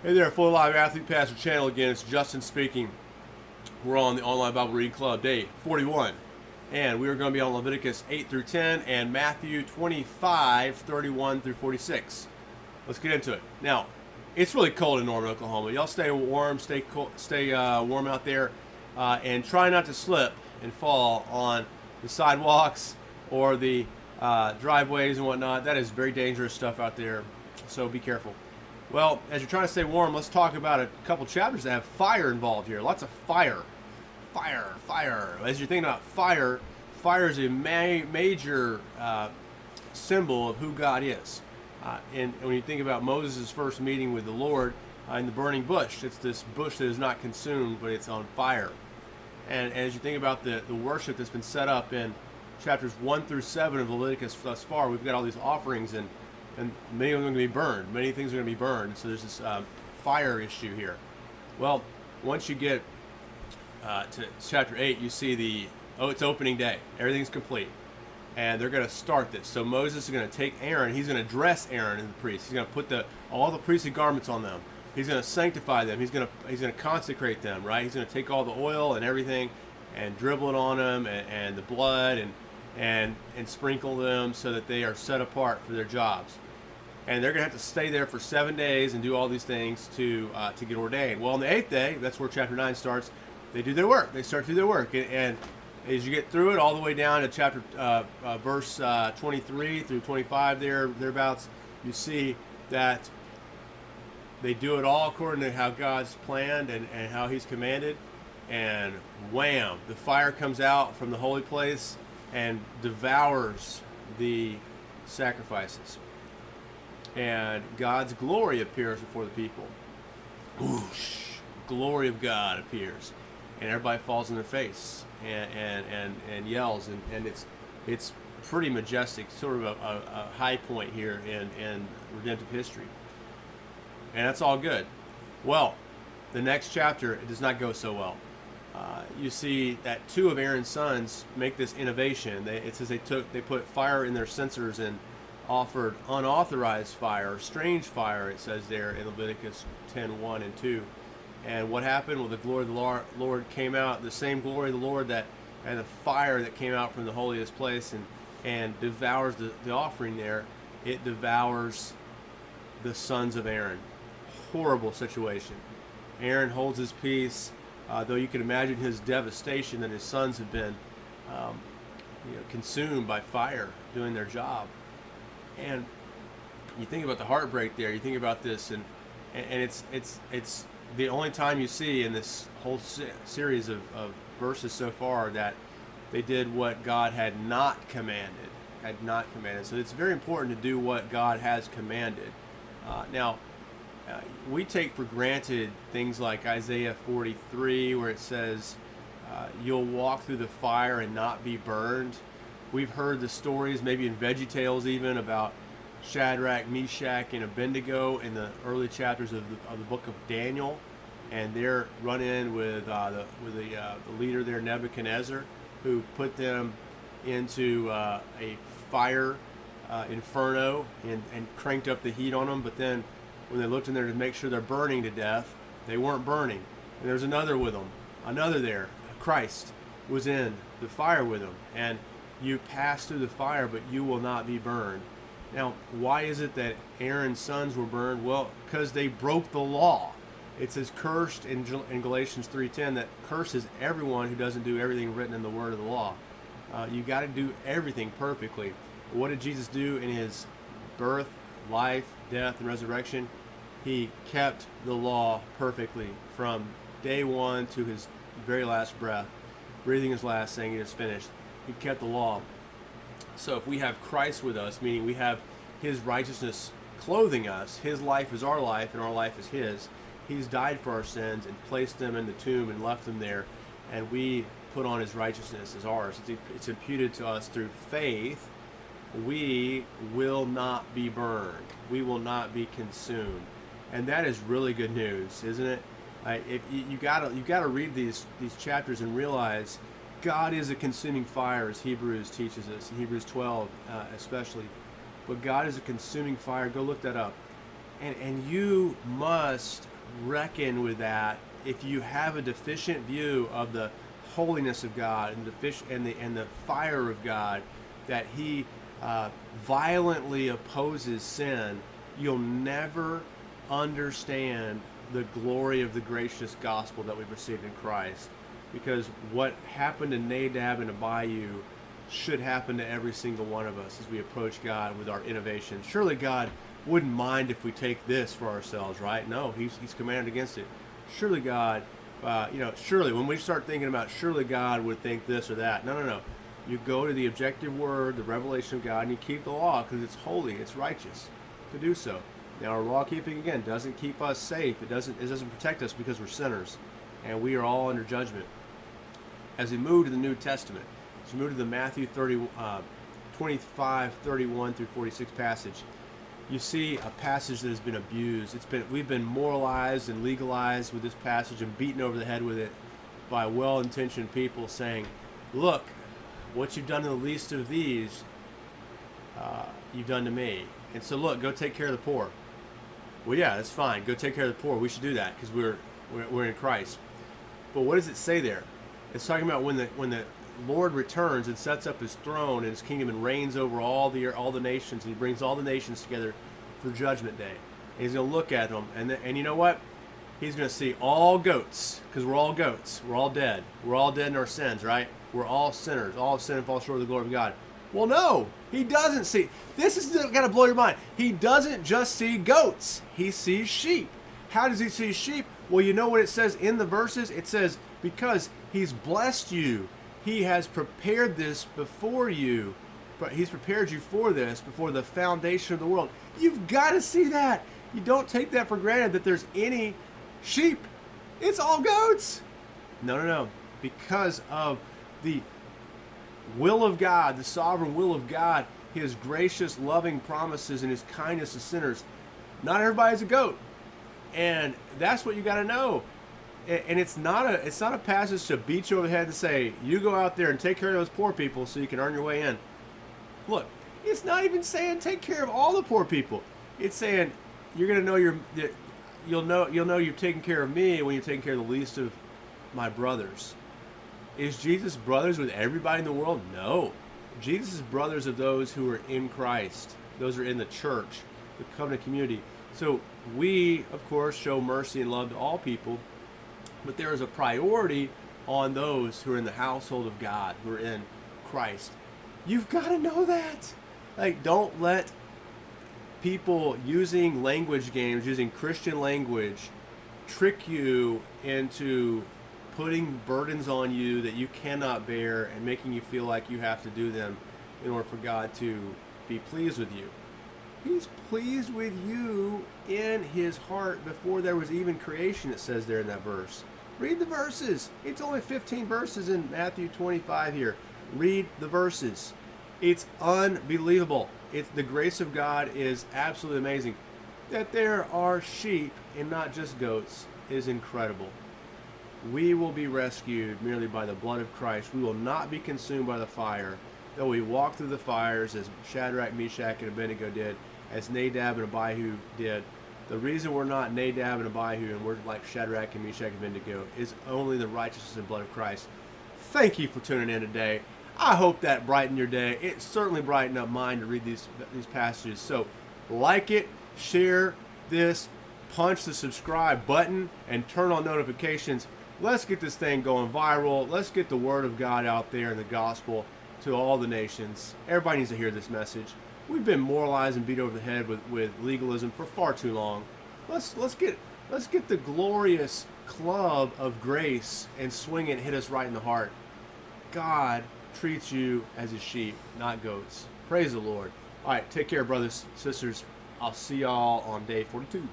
Hey there, Full Live Athlete Pastor channel again. It's Justin speaking. We're on the Online Bible Reading Club, day 41. And we are going to be on Leviticus 8 through 10 and Matthew 25, 31 through 46. Let's get into it. Now, it's really cold in Norman, Oklahoma. Y'all stay warm, stay cold, stay uh, warm out there, uh, and try not to slip and fall on the sidewalks or the uh, driveways and whatnot. That is very dangerous stuff out there, so be careful. Well, as you're trying to stay warm, let's talk about a couple chapters that have fire involved here. Lots of fire. Fire, fire. As you're thinking about fire, fire is a ma- major uh, symbol of who God is. Uh, and when you think about Moses' first meeting with the Lord uh, in the burning bush, it's this bush that is not consumed, but it's on fire. And, and as you think about the, the worship that's been set up in chapters 1 through 7 of Leviticus thus far, we've got all these offerings and and many of them are going to be burned. Many things are going to be burned. So there's this uh, fire issue here. Well, once you get uh, to chapter 8, you see the, oh, it's opening day. Everything's complete. And they're going to start this. So Moses is going to take Aaron. He's going to dress Aaron and the priest. He's going to put the all the priestly garments on them. He's going to sanctify them. He's going to he's going to consecrate them. Right. He's going to take all the oil and everything, and dribble it on them, and, and the blood, and and and sprinkle them so that they are set apart for their jobs and they're going to have to stay there for seven days and do all these things to uh, to get ordained. Well, on the eighth day, that's where chapter nine starts. They do their work. They start to do their work, and, and as you get through it, all the way down to chapter uh, uh, verse uh, 23 through 25, there thereabouts, you see that they do it all according to how God's planned and, and how He's commanded. And wham, the fire comes out from the holy place and devours the sacrifices and God's glory appears before the people. Whoosh! Glory of God appears, and everybody falls on their face and and and, and yells, and, and it's it's pretty majestic, sort of a, a, a high point here in in redemptive history, and that's all good. Well, the next chapter it does not go so well. Uh, you see that two of Aaron's sons make this innovation. They, it says they took they put fire in their censers and offered unauthorized fire, strange fire, it says there in Leviticus 10 1 and 2. And what happened? Well, the glory of the Lord came out, the same glory of the Lord that, and the fire that came out from the holiest place and, and devours the, the offering there, it devours the sons of Aaron. Horrible situation. Aaron holds his peace, uh, though you can imagine his devastation that his sons have been um, you know, consumed by fire doing their job. And you think about the heartbreak there. You think about this, and and it's it's it's the only time you see in this whole series of, of verses so far that they did what God had not commanded, had not commanded. So it's very important to do what God has commanded. Uh, now, uh, we take for granted things like Isaiah 43, where it says, uh, "You'll walk through the fire and not be burned." We've heard the stories, maybe in Veggie Tales even, about Shadrach, Meshach, and Abednego in the early chapters of the, of the book of Daniel, and they're run in with uh, the with the, uh, the leader there, Nebuchadnezzar, who put them into uh, a fire uh, inferno and, and cranked up the heat on them. But then, when they looked in there to make sure they're burning to death, they weren't burning. And there's another with them, another there, Christ was in the fire with them, and you pass through the fire, but you will not be burned. Now, why is it that Aaron's sons were burned? Well, because they broke the law. It says cursed in, in Galatians 3.10 that curses everyone who doesn't do everything written in the word of the law. Uh, you got to do everything perfectly. What did Jesus do in his birth, life, death, and resurrection? He kept the law perfectly from day one to his very last breath, breathing his last, saying it is finished he kept the law. So if we have Christ with us, meaning we have his righteousness clothing us, his life is our life and our life is his. He's died for our sins and placed them in the tomb and left them there, and we put on his righteousness as ours. It's imputed to us through faith. We will not be burned. We will not be consumed, and that is really good news, isn't it? if you, you gotta you gotta read these these chapters and realize God is a consuming fire, as Hebrews teaches us, in Hebrews 12 uh, especially. But God is a consuming fire. Go look that up. And, and you must reckon with that if you have a deficient view of the holiness of God and the fish and the and the fire of God, that He uh, violently opposes sin, you'll never understand the glory of the gracious gospel that we've received in Christ. Because what happened to Nadab and Abihu should happen to every single one of us as we approach God with our innovation. Surely God wouldn't mind if we take this for ourselves, right? No, He's, he's commanded against it. Surely God, uh, you know, surely when we start thinking about surely God would think this or that. No, no, no. You go to the objective word, the revelation of God, and you keep the law because it's holy, it's righteous to do so. Now, our law keeping again doesn't keep us safe. It doesn't. It doesn't protect us because we're sinners, and we are all under judgment. As we move to the New Testament, as we move to the Matthew 30, uh, 25, 31 through 46 passage, you see a passage that has been abused. It's been we've been moralized and legalized with this passage and beaten over the head with it by well-intentioned people saying, "Look, what you've done to the least of these, uh, you've done to me." And so, look, go take care of the poor. Well, yeah, that's fine. Go take care of the poor. We should do that because we're, we're we're in Christ. But what does it say there? It's talking about when the when the Lord returns and sets up His throne and His kingdom and reigns over all the all the nations, and He brings all the nations together for Judgment Day. And He's going to look at them, and the, and you know what? He's going to see all goats because we're all goats. We're all dead. We're all dead in our sins, right? We're all sinners. All sin and fall short of the glory of God. Well, no, he doesn't see. This is going to blow your mind. He doesn't just see goats, he sees sheep. How does he see sheep? Well, you know what it says in the verses? It says, because he's blessed you, he has prepared this before you. But he's prepared you for this before the foundation of the world. You've got to see that. You don't take that for granted that there's any sheep. It's all goats. No, no, no. Because of the will of God, the sovereign will of God, his gracious, loving promises, and his kindness to sinners. Not everybody's a goat. And that's what you got to know. And it's not a it's not a passage to beat you over the head and say you go out there and take care of those poor people so you can earn your way in. Look, it's not even saying take care of all the poor people. It's saying you're gonna know you're you'll know you'll know you're taking care of me when you're taking care of the least of my brothers. Is Jesus brothers with everybody in the world? No. Jesus is brothers of those who are in Christ. Those are in the church, the covenant community. So we, of course, show mercy and love to all people, but there is a priority on those who are in the household of God, who are in Christ. You've got to know that. Like, don't let people using language games, using Christian language, trick you into putting burdens on you that you cannot bear and making you feel like you have to do them in order for God to be pleased with you. He's pleased with you in his heart before there was even creation, it says there in that verse. Read the verses. It's only 15 verses in Matthew 25 here. Read the verses. It's unbelievable. It's the grace of God is absolutely amazing. That there are sheep and not just goats is incredible we will be rescued merely by the blood of Christ. We will not be consumed by the fire, though we walk through the fires as Shadrach, Meshach, and Abednego did, as Nadab and Abihu did. The reason we're not Nadab and Abihu and we're like Shadrach and Meshach and Abednego is only the righteousness and blood of Christ. Thank you for tuning in today. I hope that brightened your day. It certainly brightened up mine to read these these passages. So, like it, share this, punch the subscribe button, and turn on notifications let's get this thing going viral. Let's get the word of God out there and the gospel to all the nations. Everybody needs to hear this message. We've been moralized and beat over the head with, with legalism for far too long. Let's let's get let's get the glorious club of grace and swing it hit us right in the heart. God treats you as a sheep, not goats. Praise the Lord. All right, take care, brothers, sisters. I'll see y'all on day 42.